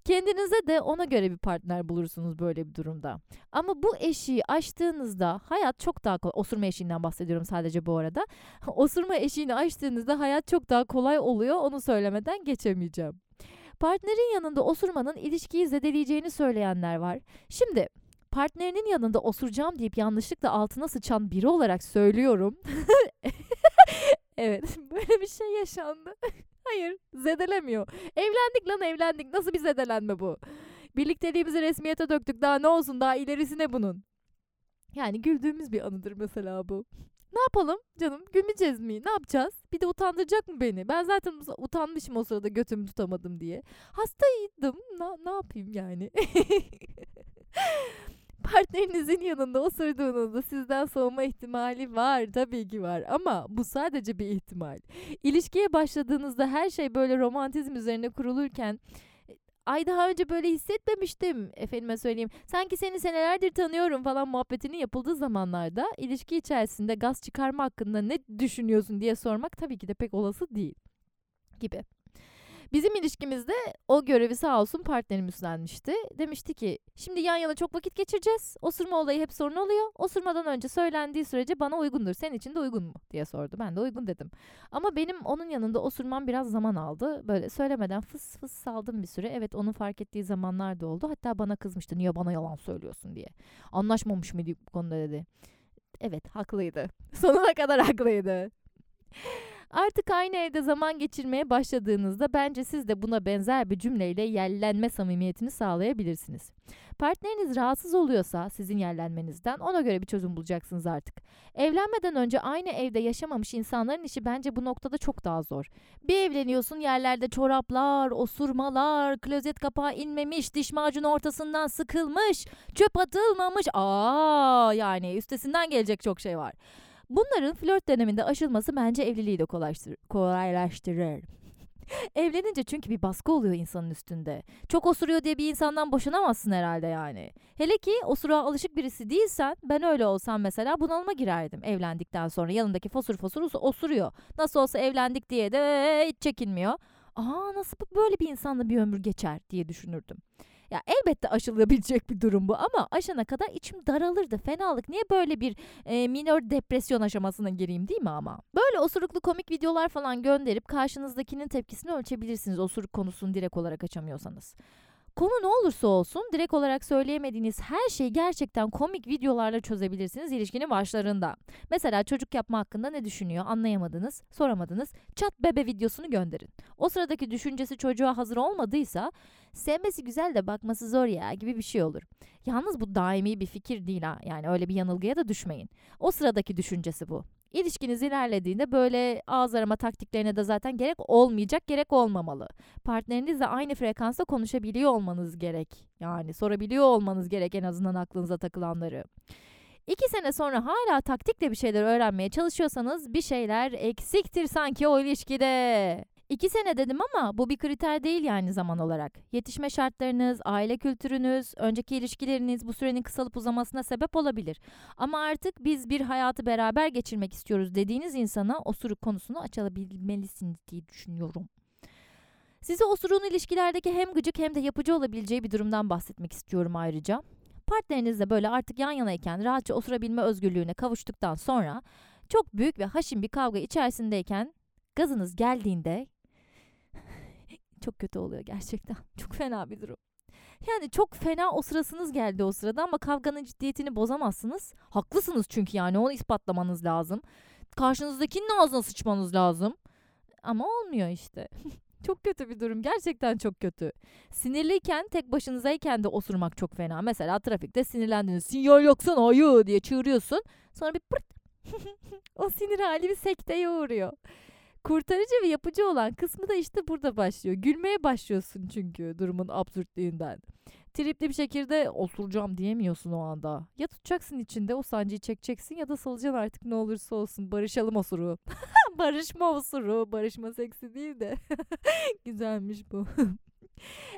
Kendinize de ona göre bir partner bulursunuz böyle bir durumda. Ama bu eşiği aştığınızda hayat çok daha kolay. Osurma eşiğinden bahsediyorum sadece bu arada. *laughs* Osurma eşiğini aştığınızda hayat çok daha kolay oluyor. Onu söylemeden geçemeyeceğim. Partnerin yanında osurmanın ilişkiyi zedeleyeceğini söyleyenler var. Şimdi partnerinin yanında osuracağım deyip yanlışlıkla altına sıçan biri olarak söylüyorum. *laughs* evet *laughs* böyle bir şey yaşandı. *laughs* Hayır zedelemiyor. Evlendik lan evlendik. Nasıl bir zedelenme bu? Birlikteliğimizi resmiyete döktük. Daha ne olsun daha ilerisi ne bunun? Yani güldüğümüz bir anıdır mesela bu. Ne yapalım canım gülmeyeceğiz mi? Ne yapacağız? Bir de utandıracak mı beni? Ben zaten utanmışım o sırada götümü tutamadım diye. Hastaydım. Ne, ne yapayım yani? Partnerinizin yanında osurduğunuzda sizden soğuma ihtimali var. Tabii ki var ama bu sadece bir ihtimal. İlişkiye başladığınızda her şey böyle romantizm üzerine kurulurken ay daha önce böyle hissetmemiştim efendime söyleyeyim. Sanki seni senelerdir tanıyorum falan muhabbetinin yapıldığı zamanlarda ilişki içerisinde gaz çıkarma hakkında ne düşünüyorsun diye sormak tabii ki de pek olası değil gibi. Bizim ilişkimizde o görevi sağ olsun partnerim üstlenmişti. Demişti ki şimdi yan yana çok vakit geçireceğiz. Osurma olayı hep sorun oluyor. Osurmadan önce söylendiği sürece bana uygundur. Senin için de uygun mu diye sordu. Ben de uygun dedim. Ama benim onun yanında osurmam biraz zaman aldı. Böyle söylemeden fıs fıs saldım bir süre. Evet onun fark ettiği zamanlar da oldu. Hatta bana kızmıştı. Niye bana yalan söylüyorsun diye. Anlaşmamış mıydık bu konuda dedi. Evet haklıydı. *laughs* Sonuna kadar haklıydı. Artık aynı evde zaman geçirmeye başladığınızda bence siz de buna benzer bir cümleyle yerlenme samimiyetini sağlayabilirsiniz. Partneriniz rahatsız oluyorsa sizin yerlenmenizden ona göre bir çözüm bulacaksınız artık. Evlenmeden önce aynı evde yaşamamış insanların işi bence bu noktada çok daha zor. Bir evleniyorsun yerlerde çoraplar, osurmalar, klozet kapağı inmemiş, diş macunu ortasından sıkılmış, çöp atılmamış. Aa yani üstesinden gelecek çok şey var. Bunların flört döneminde aşılması bence evliliği de kolaylaştırır. *laughs* Evlenince çünkü bir baskı oluyor insanın üstünde. Çok osuruyor diye bir insandan boşanamazsın herhalde yani. Hele ki osuruğa alışık birisi değilsen ben öyle olsam mesela bunalıma girerdim evlendikten sonra. Yanındaki fosur fosur osuruyor. Nasıl olsa evlendik diye de hiç çekinmiyor. Aa nasıl böyle bir insanla bir ömür geçer diye düşünürdüm. Ya elbette aşılabilecek bir durum bu ama aşana kadar içim daralırdı. Fenalık niye böyle bir e, minor depresyon aşamasına gireyim değil mi ama? Böyle osuruklu komik videolar falan gönderip karşınızdakinin tepkisini ölçebilirsiniz osuruk konusunu direkt olarak açamıyorsanız. Konu ne olursa olsun direkt olarak söyleyemediğiniz her şeyi gerçekten komik videolarla çözebilirsiniz ilişkinin başlarında. Mesela çocuk yapma hakkında ne düşünüyor anlayamadınız, soramadınız. Çat bebe videosunu gönderin. O sıradaki düşüncesi çocuğa hazır olmadıysa sevmesi güzel de bakması zor ya gibi bir şey olur. Yalnız bu daimi bir fikir değil ha. Yani öyle bir yanılgıya da düşmeyin. O sıradaki düşüncesi bu. İlişkiniz ilerlediğinde böyle ağız arama taktiklerine de zaten gerek olmayacak, gerek olmamalı. Partnerinizle aynı frekansta konuşabiliyor olmanız gerek. Yani sorabiliyor olmanız gerek en azından aklınıza takılanları. İki sene sonra hala taktikle bir şeyler öğrenmeye çalışıyorsanız bir şeyler eksiktir sanki o ilişkide. İki sene dedim ama bu bir kriter değil yani zaman olarak. Yetişme şartlarınız, aile kültürünüz, önceki ilişkileriniz bu sürenin kısalıp uzamasına sebep olabilir. Ama artık biz bir hayatı beraber geçirmek istiyoruz dediğiniz insana osuruk konusunu açabilmelisiniz diye düşünüyorum. Size osuruğun ilişkilerdeki hem gıcık hem de yapıcı olabileceği bir durumdan bahsetmek istiyorum ayrıca. Partnerinizle böyle artık yan yanayken rahatça osurabilme özgürlüğüne kavuştuktan sonra çok büyük ve haşin bir kavga içerisindeyken gazınız geldiğinde çok kötü oluyor gerçekten. *laughs* Çok fena bir durum. Yani çok fena o sırasınız geldi o sırada ama kavganın ciddiyetini bozamazsınız. Haklısınız çünkü yani onu ispatlamanız lazım. Karşınızdakinin ağzına sıçmanız lazım. Ama olmuyor işte. *laughs* çok kötü bir durum. Gerçekten çok kötü. Sinirliyken tek başınızayken de osurmak çok fena. Mesela trafikte sinirlendiniz. Sinyal yaksana ayı diye çığırıyorsun. Sonra bir pırt. *laughs* o sinir hali bir sekteye uğruyor. Kurtarıcı ve yapıcı olan kısmı da işte burada başlıyor. Gülmeye başlıyorsun çünkü durumun absürtlüğünden. Tripli bir şekilde osuracağım diyemiyorsun o anda. Ya tutacaksın içinde o sancıyı çekeceksin ya da salacaksın artık ne olursa olsun. Barışalım osuru. *laughs* Barışma osuru. Barışma seksi değil de. *laughs* Güzelmiş bu. *laughs*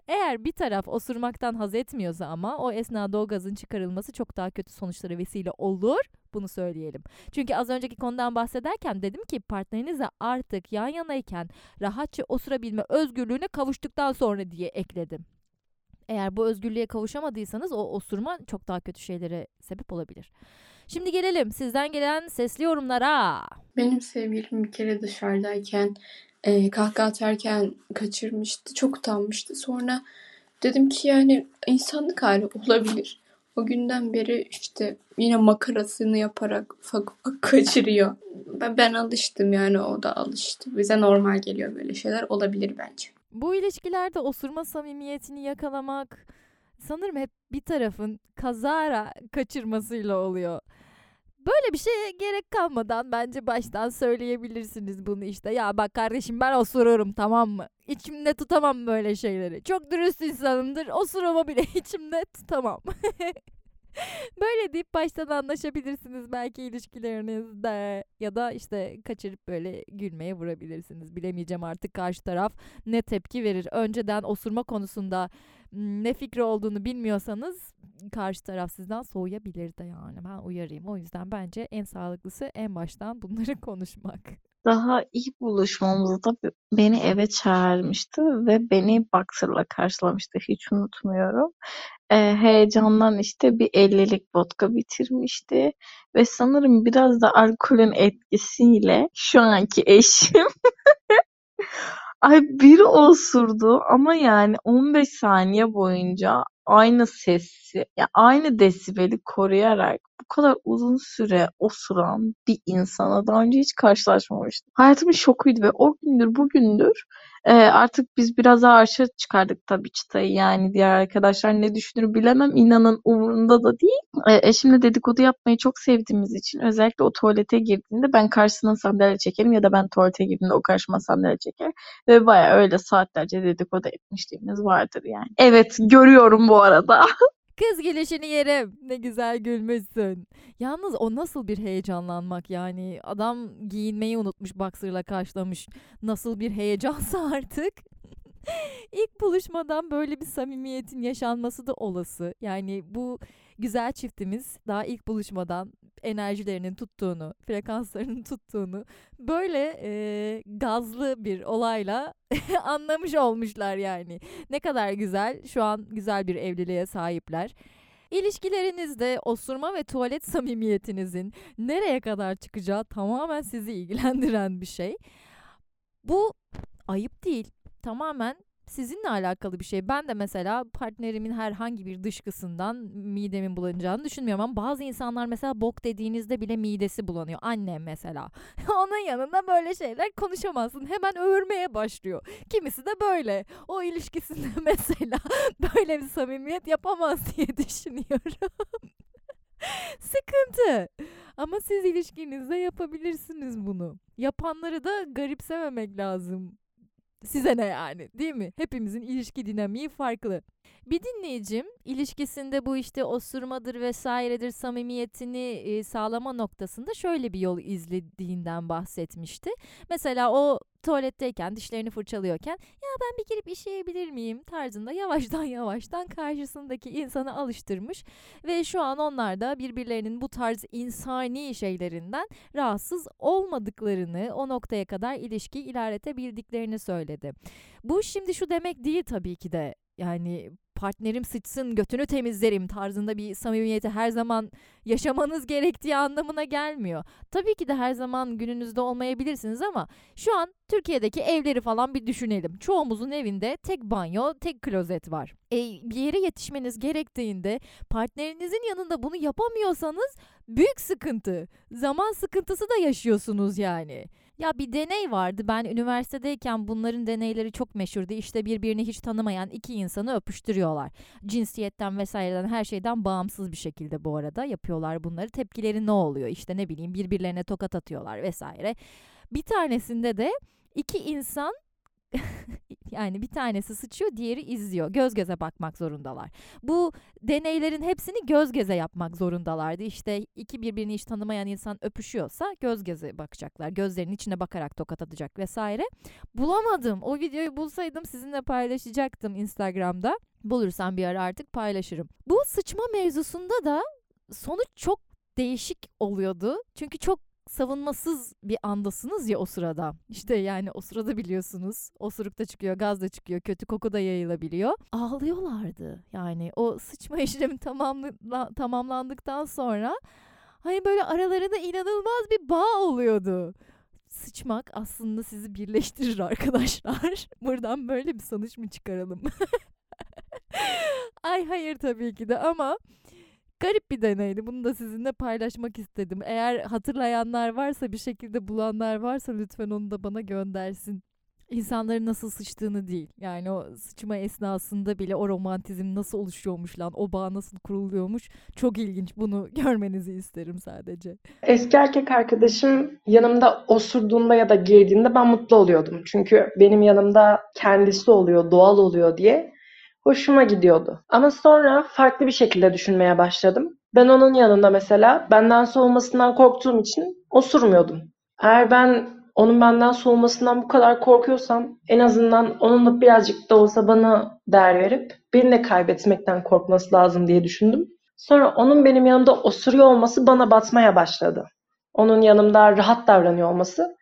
Eğer bir taraf osurmaktan haz etmiyorsa ama o esnada o gazın çıkarılması çok daha kötü sonuçlara vesile olur. Bunu söyleyelim. Çünkü az önceki konudan bahsederken dedim ki partnerinizle artık yan yanayken rahatça osurabilme özgürlüğüne kavuştuktan sonra diye ekledim. Eğer bu özgürlüğe kavuşamadıysanız o osurma çok daha kötü şeylere sebep olabilir. Şimdi gelelim sizden gelen sesli yorumlara. Benim sevgilim bir kere dışarıdayken e, kahkaha atarken kaçırmıştı. Çok utanmıştı. Sonra dedim ki yani insanlık hali olabilir. O günden beri işte yine makarasını yaparak ufak ufak *laughs* kaçırıyor. Ben, ben alıştım yani o da alıştı. Bize normal geliyor böyle şeyler olabilir bence. Bu ilişkilerde osurma samimiyetini yakalamak sanırım hep bir tarafın kazara kaçırmasıyla oluyor. Böyle bir şeye gerek kalmadan bence baştan söyleyebilirsiniz bunu işte. Ya bak kardeşim ben osururum tamam mı? İçimde tutamam böyle şeyleri. Çok dürüst insanımdır. Osurumu bile *laughs* içimde tutamam. *laughs* böyle deyip baştan anlaşabilirsiniz belki ilişkilerinizde ya da işte kaçırıp böyle gülmeye vurabilirsiniz. Bilemeyeceğim artık karşı taraf ne tepki verir. Önceden osurma konusunda ne fikri olduğunu bilmiyorsanız karşı taraf sizden soğuyabilir de yani. Ben uyarayım. O yüzden bence en sağlıklısı en baştan bunları *laughs* konuşmak. Daha ilk buluşmamızda beni eve çağırmıştı ve beni boxer'la karşılamıştı. Hiç unutmuyorum. Ee, heyecandan işte bir 50'lik vodka bitirmişti ve sanırım biraz da alkolün etkisiyle şu anki eşim *laughs* Ay biri osurdu ama yani 15 saniye boyunca aynı sesi, ya aynı desibeli koruyarak bu kadar uzun süre osuran bir insana daha önce hiç karşılaşmamıştım. Hayatımın şokuydu ve o gündür bugündür e, artık biz biraz daha aşağı çıkardık tabii çıtayı yani diğer arkadaşlar ne düşünür bilemem inanın umurunda da değil. E, eşimle dedikodu yapmayı çok sevdiğimiz için özellikle o tuvalete girdiğinde ben karşısına sandalye çekerim ya da ben tuvalete girdiğimde o karşıma sandalye çeker ve baya öyle saatlerce dedikodu etmişliğimiz vardır yani. Evet görüyorum bu arada. *laughs* Kız gelişini yerim. Ne güzel gülmüşsün. Yalnız o nasıl bir heyecanlanmak yani. Adam giyinmeyi unutmuş boxer'la karşılamış. Nasıl bir heyecansa *laughs* artık. İlk buluşmadan böyle bir samimiyetin yaşanması da olası. Yani bu güzel çiftimiz daha ilk buluşmadan enerjilerinin tuttuğunu, frekanslarının *laughs* tuttuğunu böyle e, gazlı bir olayla *laughs* anlamış olmuşlar yani. Ne kadar güzel. Şu an güzel bir evliliğe sahipler. İlişkilerinizde osurma ve tuvalet *laughs* samimiyetinizin nereye kadar çıkacağı tamamen sizi ilgilendiren bir şey. Bu ayıp değil. Tamamen sizinle alakalı bir şey. Ben de mesela partnerimin herhangi bir dışkısından midemin bulanacağını düşünmüyorum ama bazı insanlar mesela bok dediğinizde bile midesi bulanıyor. Annem mesela. *laughs* Onun yanında böyle şeyler konuşamazsın. Hemen övürmeye başlıyor. Kimisi de böyle. O ilişkisinde *laughs* mesela böyle bir samimiyet yapamaz *laughs* diye düşünüyorum. Sıkıntı. Ama siz ilişkinizde yapabilirsiniz bunu. Yapanları da garipsememek lazım. Size ne yani değil mi? Hepimizin ilişki dinamiği farklı. Bir dinleyicim ilişkisinde bu işte osurmadır vesairedir samimiyetini e, sağlama noktasında şöyle bir yol izlediğinden bahsetmişti. Mesela o tuvaletteyken dişlerini fırçalıyorken ya ben bir girip işeyebilir miyim tarzında yavaştan *laughs* yavaştan karşısındaki insanı alıştırmış ve şu an onlar da birbirlerinin bu tarz insani şeylerinden rahatsız olmadıklarını o noktaya kadar ilişki ilerletebildiklerini söyledi. Bu şimdi şu demek değil tabii ki de yani partnerim sıçsın götünü temizlerim tarzında bir samimiyeti her zaman yaşamanız gerektiği anlamına gelmiyor. Tabii ki de her zaman gününüzde olmayabilirsiniz ama şu an Türkiye'deki evleri falan bir düşünelim. Çoğumuzun evinde tek banyo, tek klozet var. E, bir yere yetişmeniz gerektiğinde partnerinizin yanında bunu yapamıyorsanız büyük sıkıntı. Zaman sıkıntısı da yaşıyorsunuz yani. Ya bir deney vardı. Ben üniversitedeyken bunların deneyleri çok meşhurdu. İşte birbirini hiç tanımayan iki insanı öpüştürüyorlar. Cinsiyetten vesaireden her şeyden bağımsız bir şekilde bu arada yapıyorlar bunları. Tepkileri ne oluyor? İşte ne bileyim birbirlerine tokat atıyorlar vesaire. Bir tanesinde de iki insan *laughs* yani bir tanesi sıçıyor, diğeri izliyor. Göz göze bakmak zorundalar. Bu deneylerin hepsini göz göze yapmak zorundalardı. İşte iki birbirini hiç tanımayan insan öpüşüyorsa göz göze bakacaklar. Gözlerinin içine bakarak tokat atacak vesaire. Bulamadım. O videoyu bulsaydım sizinle paylaşacaktım Instagram'da. Bulursam bir ara artık paylaşırım. Bu sıçma mevzusunda da sonuç çok değişik oluyordu. Çünkü çok savunmasız bir andasınız ya o sırada. İşte yani o sırada biliyorsunuz osuruk da çıkıyor, gaz da çıkıyor, kötü koku da yayılabiliyor. Ağlıyorlardı. Yani o sıçma *laughs* işlemi tamamla, tamamlandıktan sonra hani böyle aralarında inanılmaz bir bağ oluyordu. Sıçmak aslında sizi birleştirir arkadaşlar. *laughs* Buradan böyle bir sonuç mu çıkaralım? *laughs* Ay hayır tabii ki de ama Garip bir deneydi. Bunu da sizinle paylaşmak istedim. Eğer hatırlayanlar varsa bir şekilde bulanlar varsa lütfen onu da bana göndersin insanların nasıl sıçtığını değil. Yani o sıçma esnasında bile o romantizm nasıl oluşuyormuş lan, o bağ nasıl kuruluyormuş. Çok ilginç. Bunu *laughs* görmenizi isterim sadece. Eski erkek arkadaşım yanımda osurduğunda ya da girdiğinde ben mutlu oluyordum. Çünkü benim yanımda kendisi oluyor, doğal oluyor diye hoşuma gidiyordu. Ama sonra farklı bir şekilde düşünmeye başladım. Ben onun yanında mesela benden soğumasından korktuğum için osurmuyordum. Eğer ben onun benden soğumasından bu kadar korkuyorsam en azından onunla birazcık da olsa bana değer verip beni de kaybetmekten korkması lazım diye düşündüm. Sonra onun benim yanımda osuruyor olması bana batmaya başladı. Onun yanımda rahat davranıyor olması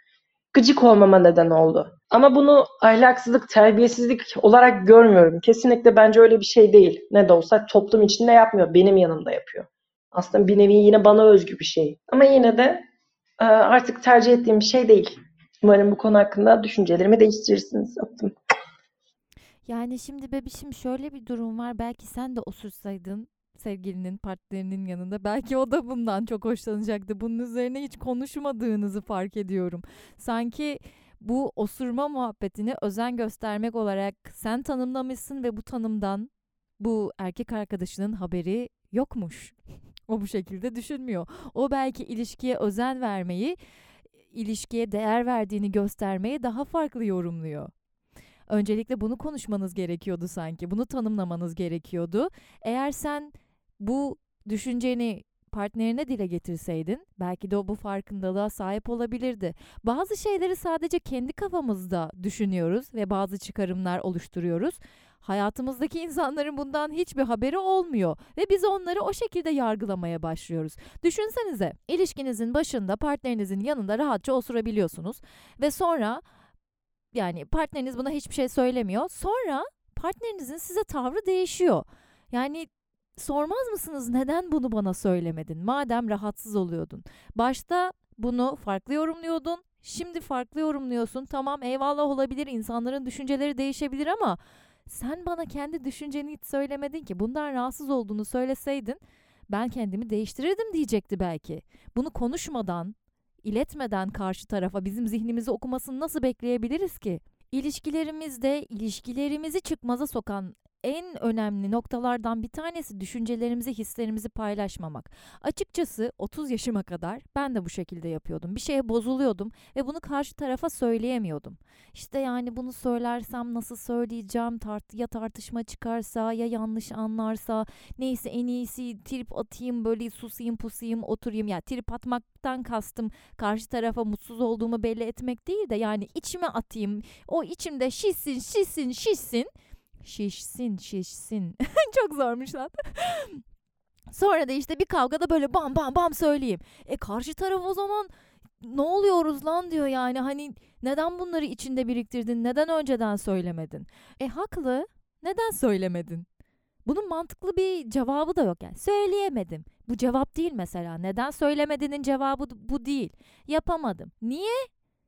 gıcık olmama neden oldu. Ama bunu ahlaksızlık, terbiyesizlik olarak görmüyorum. Kesinlikle bence öyle bir şey değil. Ne de olsa toplum içinde yapmıyor, benim yanımda yapıyor. Aslında bir nevi yine bana özgü bir şey. Ama yine de e, artık tercih ettiğim bir şey değil. Umarım bu konu hakkında düşüncelerimi değiştirirsiniz. Öptüm. Yani şimdi bebişim şöyle bir durum var. Belki sen de osursaydın sevgilinin, partnerinin yanında belki o da bundan çok hoşlanacaktı. Bunun üzerine hiç konuşmadığınızı fark ediyorum. Sanki bu osurma muhabbetini özen göstermek olarak sen tanımlamışsın ve bu tanımdan bu erkek arkadaşının haberi yokmuş. *laughs* o bu şekilde düşünmüyor. O belki ilişkiye özen vermeyi ilişkiye değer verdiğini göstermeyi daha farklı yorumluyor. Öncelikle bunu konuşmanız gerekiyordu sanki. Bunu tanımlamanız gerekiyordu. Eğer sen bu düşünceni partnerine dile getirseydin belki de o bu farkındalığa sahip olabilirdi. Bazı şeyleri sadece kendi kafamızda düşünüyoruz ve bazı çıkarımlar oluşturuyoruz hayatımızdaki insanların bundan hiçbir haberi olmuyor ve biz onları o şekilde yargılamaya başlıyoruz. Düşünsenize ilişkinizin başında partnerinizin yanında rahatça osurabiliyorsunuz ve sonra yani partneriniz buna hiçbir şey söylemiyor. Sonra partnerinizin size tavrı değişiyor. Yani sormaz mısınız neden bunu bana söylemedin? Madem rahatsız oluyordun. Başta bunu farklı yorumluyordun. Şimdi farklı yorumluyorsun. Tamam eyvallah olabilir. insanların düşünceleri değişebilir ama sen bana kendi düşünceni hiç söylemedin ki. Bundan rahatsız olduğunu söyleseydin ben kendimi değiştirirdim diyecekti belki. Bunu konuşmadan, iletmeden karşı tarafa bizim zihnimizi okumasını nasıl bekleyebiliriz ki? İlişkilerimizde ilişkilerimizi çıkmaza sokan en önemli noktalardan bir tanesi düşüncelerimizi, hislerimizi paylaşmamak. Açıkçası 30 yaşıma kadar ben de bu şekilde yapıyordum. Bir şeye bozuluyordum ve bunu karşı tarafa söyleyemiyordum. İşte yani bunu söylersem nasıl söyleyeceğim? Tart ya tartışma çıkarsa ya yanlış anlarsa neyse en iyisi trip atayım böyle susayım pusayım oturayım. Ya trip atmaktan kastım karşı tarafa mutsuz olduğumu belli etmek değil de yani içime atayım. O içimde şişsin şişsin şişsin Şişsin şişsin. *laughs* Çok zormuş lan. Sonra da işte bir kavgada böyle bam bam bam söyleyeyim. E karşı taraf o zaman ne oluyoruz lan diyor yani hani neden bunları içinde biriktirdin neden önceden söylemedin? E haklı neden söylemedin? Bunun mantıklı bir cevabı da yok yani söyleyemedim. Bu cevap değil mesela neden söylemediğinin cevabı bu değil. Yapamadım. Niye?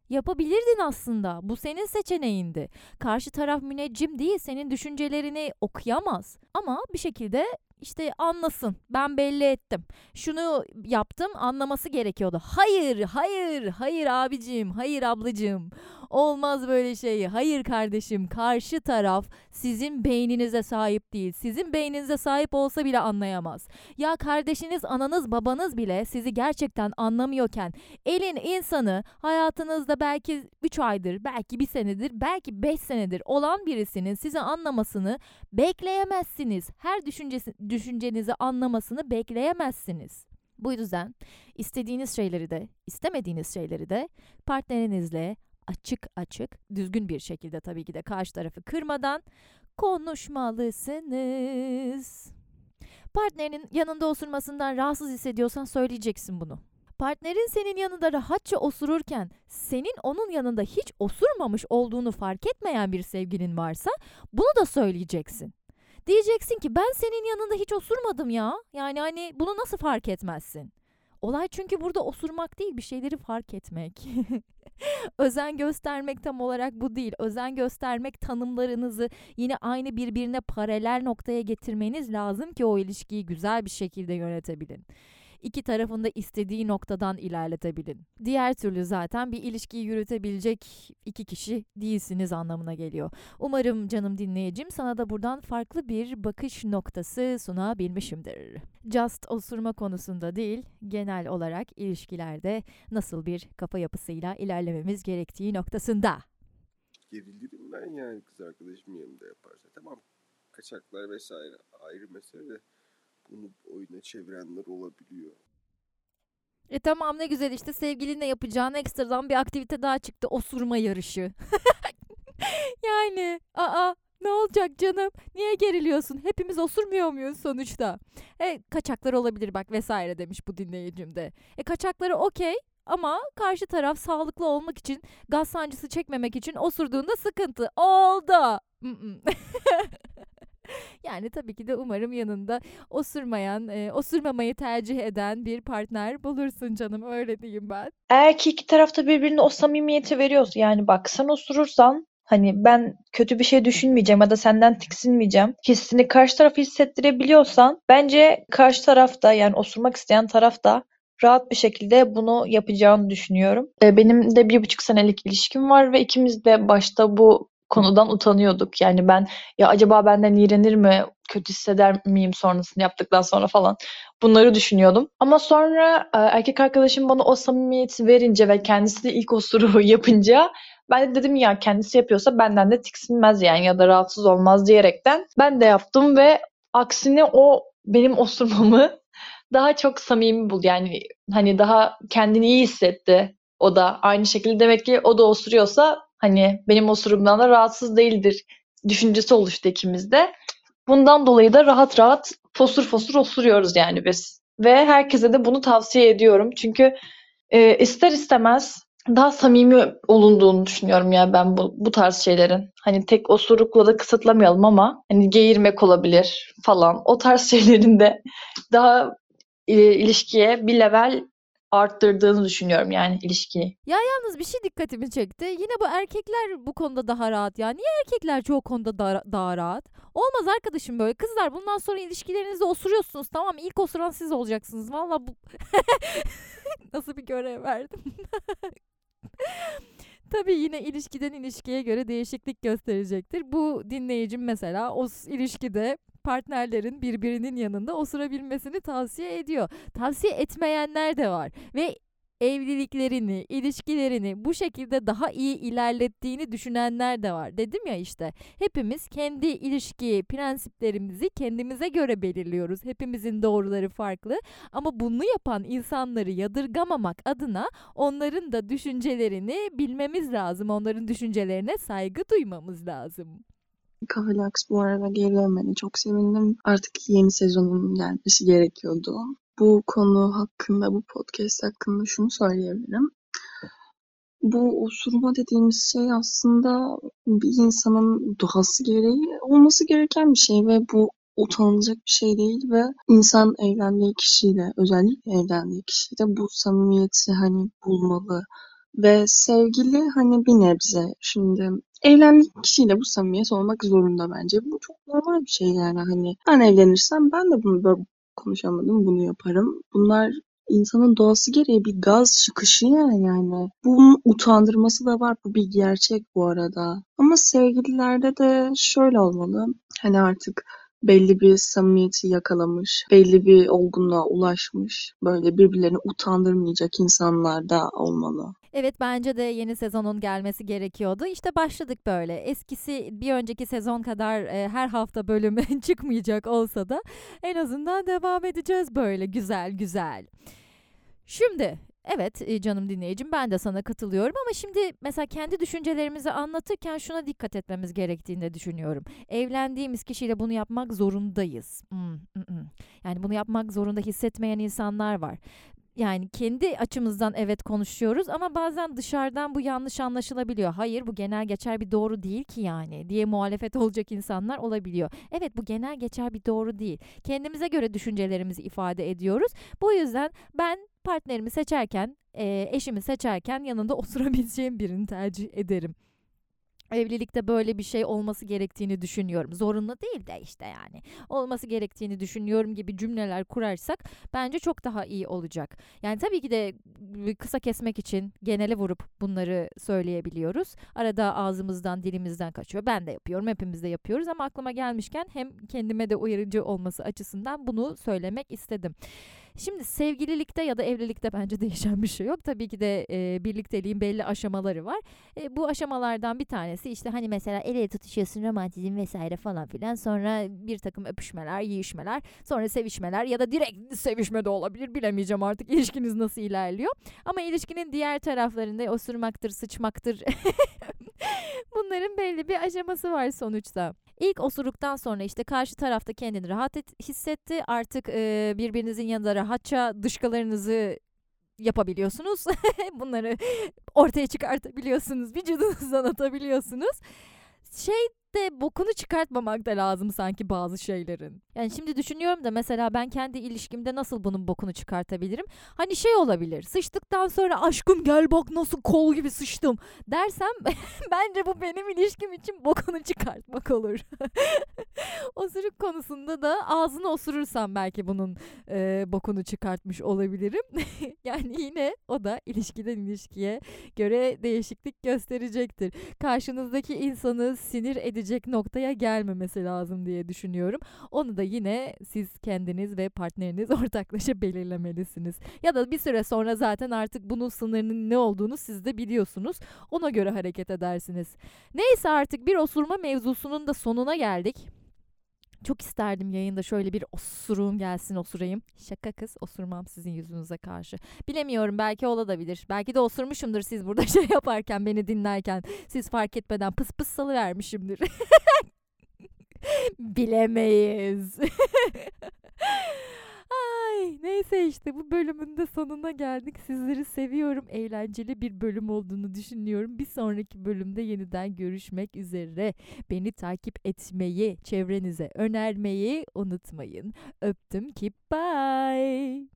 Yapabilirdin aslında. Bu senin seçeneğindi. Karşı taraf müneccim değil, senin düşüncelerini okuyamaz. Ama bir şekilde işte anlasın. Ben belli ettim. Şunu yaptım, anlaması gerekiyordu. Hayır, hayır, hayır abicim, hayır ablacığım. Olmaz böyle şey. Hayır kardeşim, karşı taraf sizin beyninize sahip değil. Sizin beyninize sahip olsa bile anlayamaz. Ya kardeşiniz, ananız, babanız bile sizi gerçekten anlamıyorken elin insanı hayatınızda belki 3 aydır, belki 1 senedir, belki 5 senedir olan birisinin sizi anlamasını bekleyemezsiniz. Her düşüncesi, düşüncenizi anlamasını bekleyemezsiniz. Bu yüzden istediğiniz şeyleri de, istemediğiniz şeyleri de partnerinizle açık açık, düzgün bir şekilde tabii ki de karşı tarafı kırmadan konuşmalısınız. Partnerinin yanında osurmasından rahatsız hissediyorsan söyleyeceksin bunu. Partnerin senin yanında rahatça osururken senin onun yanında hiç osurmamış olduğunu fark etmeyen bir sevgilin varsa bunu da söyleyeceksin. Diyeceksin ki ben senin yanında hiç osurmadım ya. Yani hani bunu nasıl fark etmezsin? Olay çünkü burada osurmak değil bir şeyleri fark etmek. *laughs* Özen göstermek tam olarak bu değil. Özen göstermek tanımlarınızı yine aynı birbirine paralel noktaya getirmeniz lazım ki o ilişkiyi güzel bir şekilde yönetebilin iki tarafında istediği noktadan ilerletebilin. Diğer türlü zaten bir ilişkiyi yürütebilecek iki kişi değilsiniz anlamına geliyor. Umarım canım dinleyicim sana da buradan farklı bir bakış noktası sunabilmişimdir. Just osurma konusunda değil, genel olarak ilişkilerde nasıl bir kafa yapısıyla ilerlememiz gerektiği noktasında. Gerilirim ben yani kız arkadaşım yanımda yaparsa. Tamam kaçaklar vesaire ayrı mesele de bunu oyuna çevirenler olabiliyor. E tamam ne güzel işte sevgilinle yapacağın ekstradan bir aktivite daha çıktı. Osurma yarışı. *laughs* yani aa ne olacak canım? Niye geriliyorsun? Hepimiz osurmuyor muyuz sonuçta? E kaçaklar olabilir bak vesaire demiş bu dinleyicim de. E kaçakları okey ama karşı taraf sağlıklı olmak için gaz sancısı çekmemek için osurduğunda sıkıntı oldu. *laughs* *laughs* Yani tabii ki de umarım yanında osurmayan, e, osurmamayı tercih eden bir partner bulursun canım öyle diyeyim ben. Eğer ki iki tarafta birbirine o samimiyeti veriyorsa yani bak sen osurursan hani ben kötü bir şey düşünmeyeceğim ya da senden tiksinmeyeceğim hissini karşı taraf hissettirebiliyorsan bence karşı tarafta yani osurmak isteyen tarafta rahat bir şekilde bunu yapacağını düşünüyorum. E, benim de bir buçuk senelik ilişkim var ve ikimiz de başta bu konudan utanıyorduk. Yani ben ya acaba benden iğrenir mi, kötü hisseder miyim sonrasını yaptıktan sonra falan bunları düşünüyordum. Ama sonra e, erkek arkadaşım bana o samimiyeti verince ve kendisi de ilk osuru *laughs* yapınca ben de dedim ya kendisi yapıyorsa benden de tiksinmez yani ya da rahatsız olmaz diyerekten ben de yaptım ve aksine o benim *laughs* osurmamı daha çok samimi buldu. Yani hani daha kendini iyi hissetti o da. Aynı şekilde demek ki o da osuruyorsa Hani benim osurumdan da rahatsız değildir düşüncesi oluştu ikimizde. Bundan dolayı da rahat rahat fosur fosur osuruyoruz yani biz. Ve herkese de bunu tavsiye ediyorum. Çünkü e, ister istemez daha samimi olunduğunu düşünüyorum ya yani ben bu, bu tarz şeylerin. Hani tek osurukla da kısıtlamayalım ama hani geğirmek olabilir falan. O tarz *laughs* şeylerin de daha e, ilişkiye bir level arttırdığını düşünüyorum yani ilişkiyi. Ya yalnız bir şey dikkatimi çekti. Yine bu erkekler bu konuda daha rahat ya. Niye erkekler çoğu konuda daha, daha rahat? Olmaz arkadaşım böyle. Kızlar bundan sonra ilişkilerinizde osuruyorsunuz. Tamam ilk osuran siz olacaksınız. Valla bu... *laughs* Nasıl bir görev verdim? *laughs* Tabii yine ilişkiden ilişkiye göre değişiklik gösterecektir. Bu dinleyicim mesela o ilişkide partnerlerin birbirinin yanında osurabilmesini tavsiye ediyor. Tavsiye etmeyenler de var ve evliliklerini, ilişkilerini bu şekilde daha iyi ilerlettiğini düşünenler de var. Dedim ya işte hepimiz kendi ilişki prensiplerimizi kendimize göre belirliyoruz. Hepimizin doğruları farklı ama bunu yapan insanları yadırgamamak adına onların da düşüncelerini bilmemiz lazım. Onların düşüncelerine saygı duymamız lazım. Kahvelax bu arada geri dönmeni çok sevindim. Artık yeni sezonun gelmesi gerekiyordu. Bu konu hakkında, bu podcast hakkında şunu söyleyebilirim. Bu osurma dediğimiz şey aslında bir insanın doğası gereği olması gereken bir şey ve bu utanılacak bir şey değil ve insan evlendiği kişiyle, özellikle evlendiği kişiyle bu samimiyeti hani bulmalı ve sevgili hani bir nebze şimdi evlendiği kişiyle bu samimiyet olmak zorunda bence. Bu çok normal bir şey yani hani ben evlenirsem ben de bunu böyle konuşamadım bunu yaparım. Bunlar insanın doğası gereği bir gaz çıkışı yani yani. Bunun utandırması da var. Bu bir gerçek bu arada. Ama sevgililerde de şöyle olmalı. Hani artık belli bir samimiyeti yakalamış, belli bir olgunluğa ulaşmış, böyle birbirlerini utandırmayacak insanlar da olmalı. Evet bence de yeni sezonun gelmesi gerekiyordu. İşte başladık böyle. Eskisi bir önceki sezon kadar e, her hafta bölüm *laughs* çıkmayacak olsa da en azından devam edeceğiz böyle güzel güzel. Şimdi Evet e, canım dinleyicim ben de sana katılıyorum ama şimdi mesela kendi düşüncelerimizi anlatırken şuna dikkat etmemiz gerektiğini düşünüyorum. Evlendiğimiz kişiyle bunu yapmak zorundayız. Hmm, hmm, hmm. Yani bunu yapmak zorunda hissetmeyen insanlar var. Yani kendi açımızdan evet konuşuyoruz ama bazen dışarıdan bu yanlış anlaşılabiliyor. Hayır bu genel geçer bir doğru değil ki yani diye muhalefet *laughs* olacak insanlar olabiliyor. Evet bu genel geçer bir doğru değil. Kendimize göre düşüncelerimizi ifade ediyoruz. Bu yüzden ben partnerimi seçerken, eşimi seçerken yanında *laughs* oturabileceğim birini tercih ederim. Evlilikte böyle bir şey olması gerektiğini düşünüyorum. Zorunlu değil de işte yani. Olması gerektiğini düşünüyorum gibi cümleler kurarsak bence çok daha iyi olacak. Yani tabii ki de kısa kesmek için genele vurup bunları söyleyebiliyoruz. Arada ağzımızdan, dilimizden kaçıyor. Ben de yapıyorum, hepimiz de yapıyoruz ama aklıma gelmişken hem kendime de uyarıcı olması açısından bunu söylemek istedim. Şimdi sevgililikte ya da evlilikte bence *laughs* değişen bir şey yok. Tabii ki de e, birlikteliğin belli aşamaları var. E, bu aşamalardan bir tanesi işte hani mesela el ele tutuşuyorsun romantizm vesaire falan filan. Sonra bir takım öpüşmeler, yiyişmeler, sonra sevişmeler ya da direkt sevişme de olabilir. Bilemeyeceğim artık ilişkiniz nasıl ilerliyor. Ama ilişkinin diğer taraflarında osurmaktır, sıçmaktır. *laughs* Bunların belli bir aşaması var sonuçta. İlk osuruktan sonra işte karşı tarafta kendini rahat et, hissetti. Artık e, birbirinizin yanında rahatça dışkılarınızı yapabiliyorsunuz. *laughs* Bunları ortaya çıkartabiliyorsunuz. Vücudunuzdan *laughs* atabiliyorsunuz. Şey de bokunu çıkartmamak da lazım sanki bazı şeylerin. Yani şimdi düşünüyorum da mesela ben kendi ilişkimde nasıl bunun bokunu çıkartabilirim? Hani şey olabilir. Sıçtıktan sonra aşkım gel bak nasıl kol gibi sıçtım dersem *laughs* bence bu benim ilişkim için bokunu çıkartmak olur. *laughs* Osuruk konusunda da ağzını osurursam belki bunun e, bokunu çıkartmış olabilirim. *laughs* yani yine o da ilişkiden ilişkiye göre değişiklik gösterecektir. Karşınızdaki insanı sinir edecek noktaya gelmemesi lazım diye düşünüyorum. Onu da yine siz kendiniz ve partneriniz *laughs* ortaklaşa belirlemelisiniz. Ya da bir süre sonra zaten artık bunun sınırının ne olduğunu siz de biliyorsunuz. Ona göre hareket edersiniz. Neyse artık bir osurma mevzusunun da sonuna geldik. Çok isterdim yayında şöyle bir osuruğum gelsin osurayım. Şaka kız osurmam sizin yüzünüze karşı. Bilemiyorum belki olabilir. Belki de osurmuşumdur siz burada *laughs* şey yaparken beni dinlerken. Siz fark etmeden pıs pıs salıvermişimdir. *laughs* Bilemeyiz. *laughs* Ay neyse işte bu bölümün de sonuna geldik. Sizleri seviyorum. Eğlenceli bir bölüm olduğunu düşünüyorum. Bir sonraki bölümde yeniden görüşmek üzere. Beni takip etmeyi, çevrenize önermeyi unutmayın. Öptüm ki bye.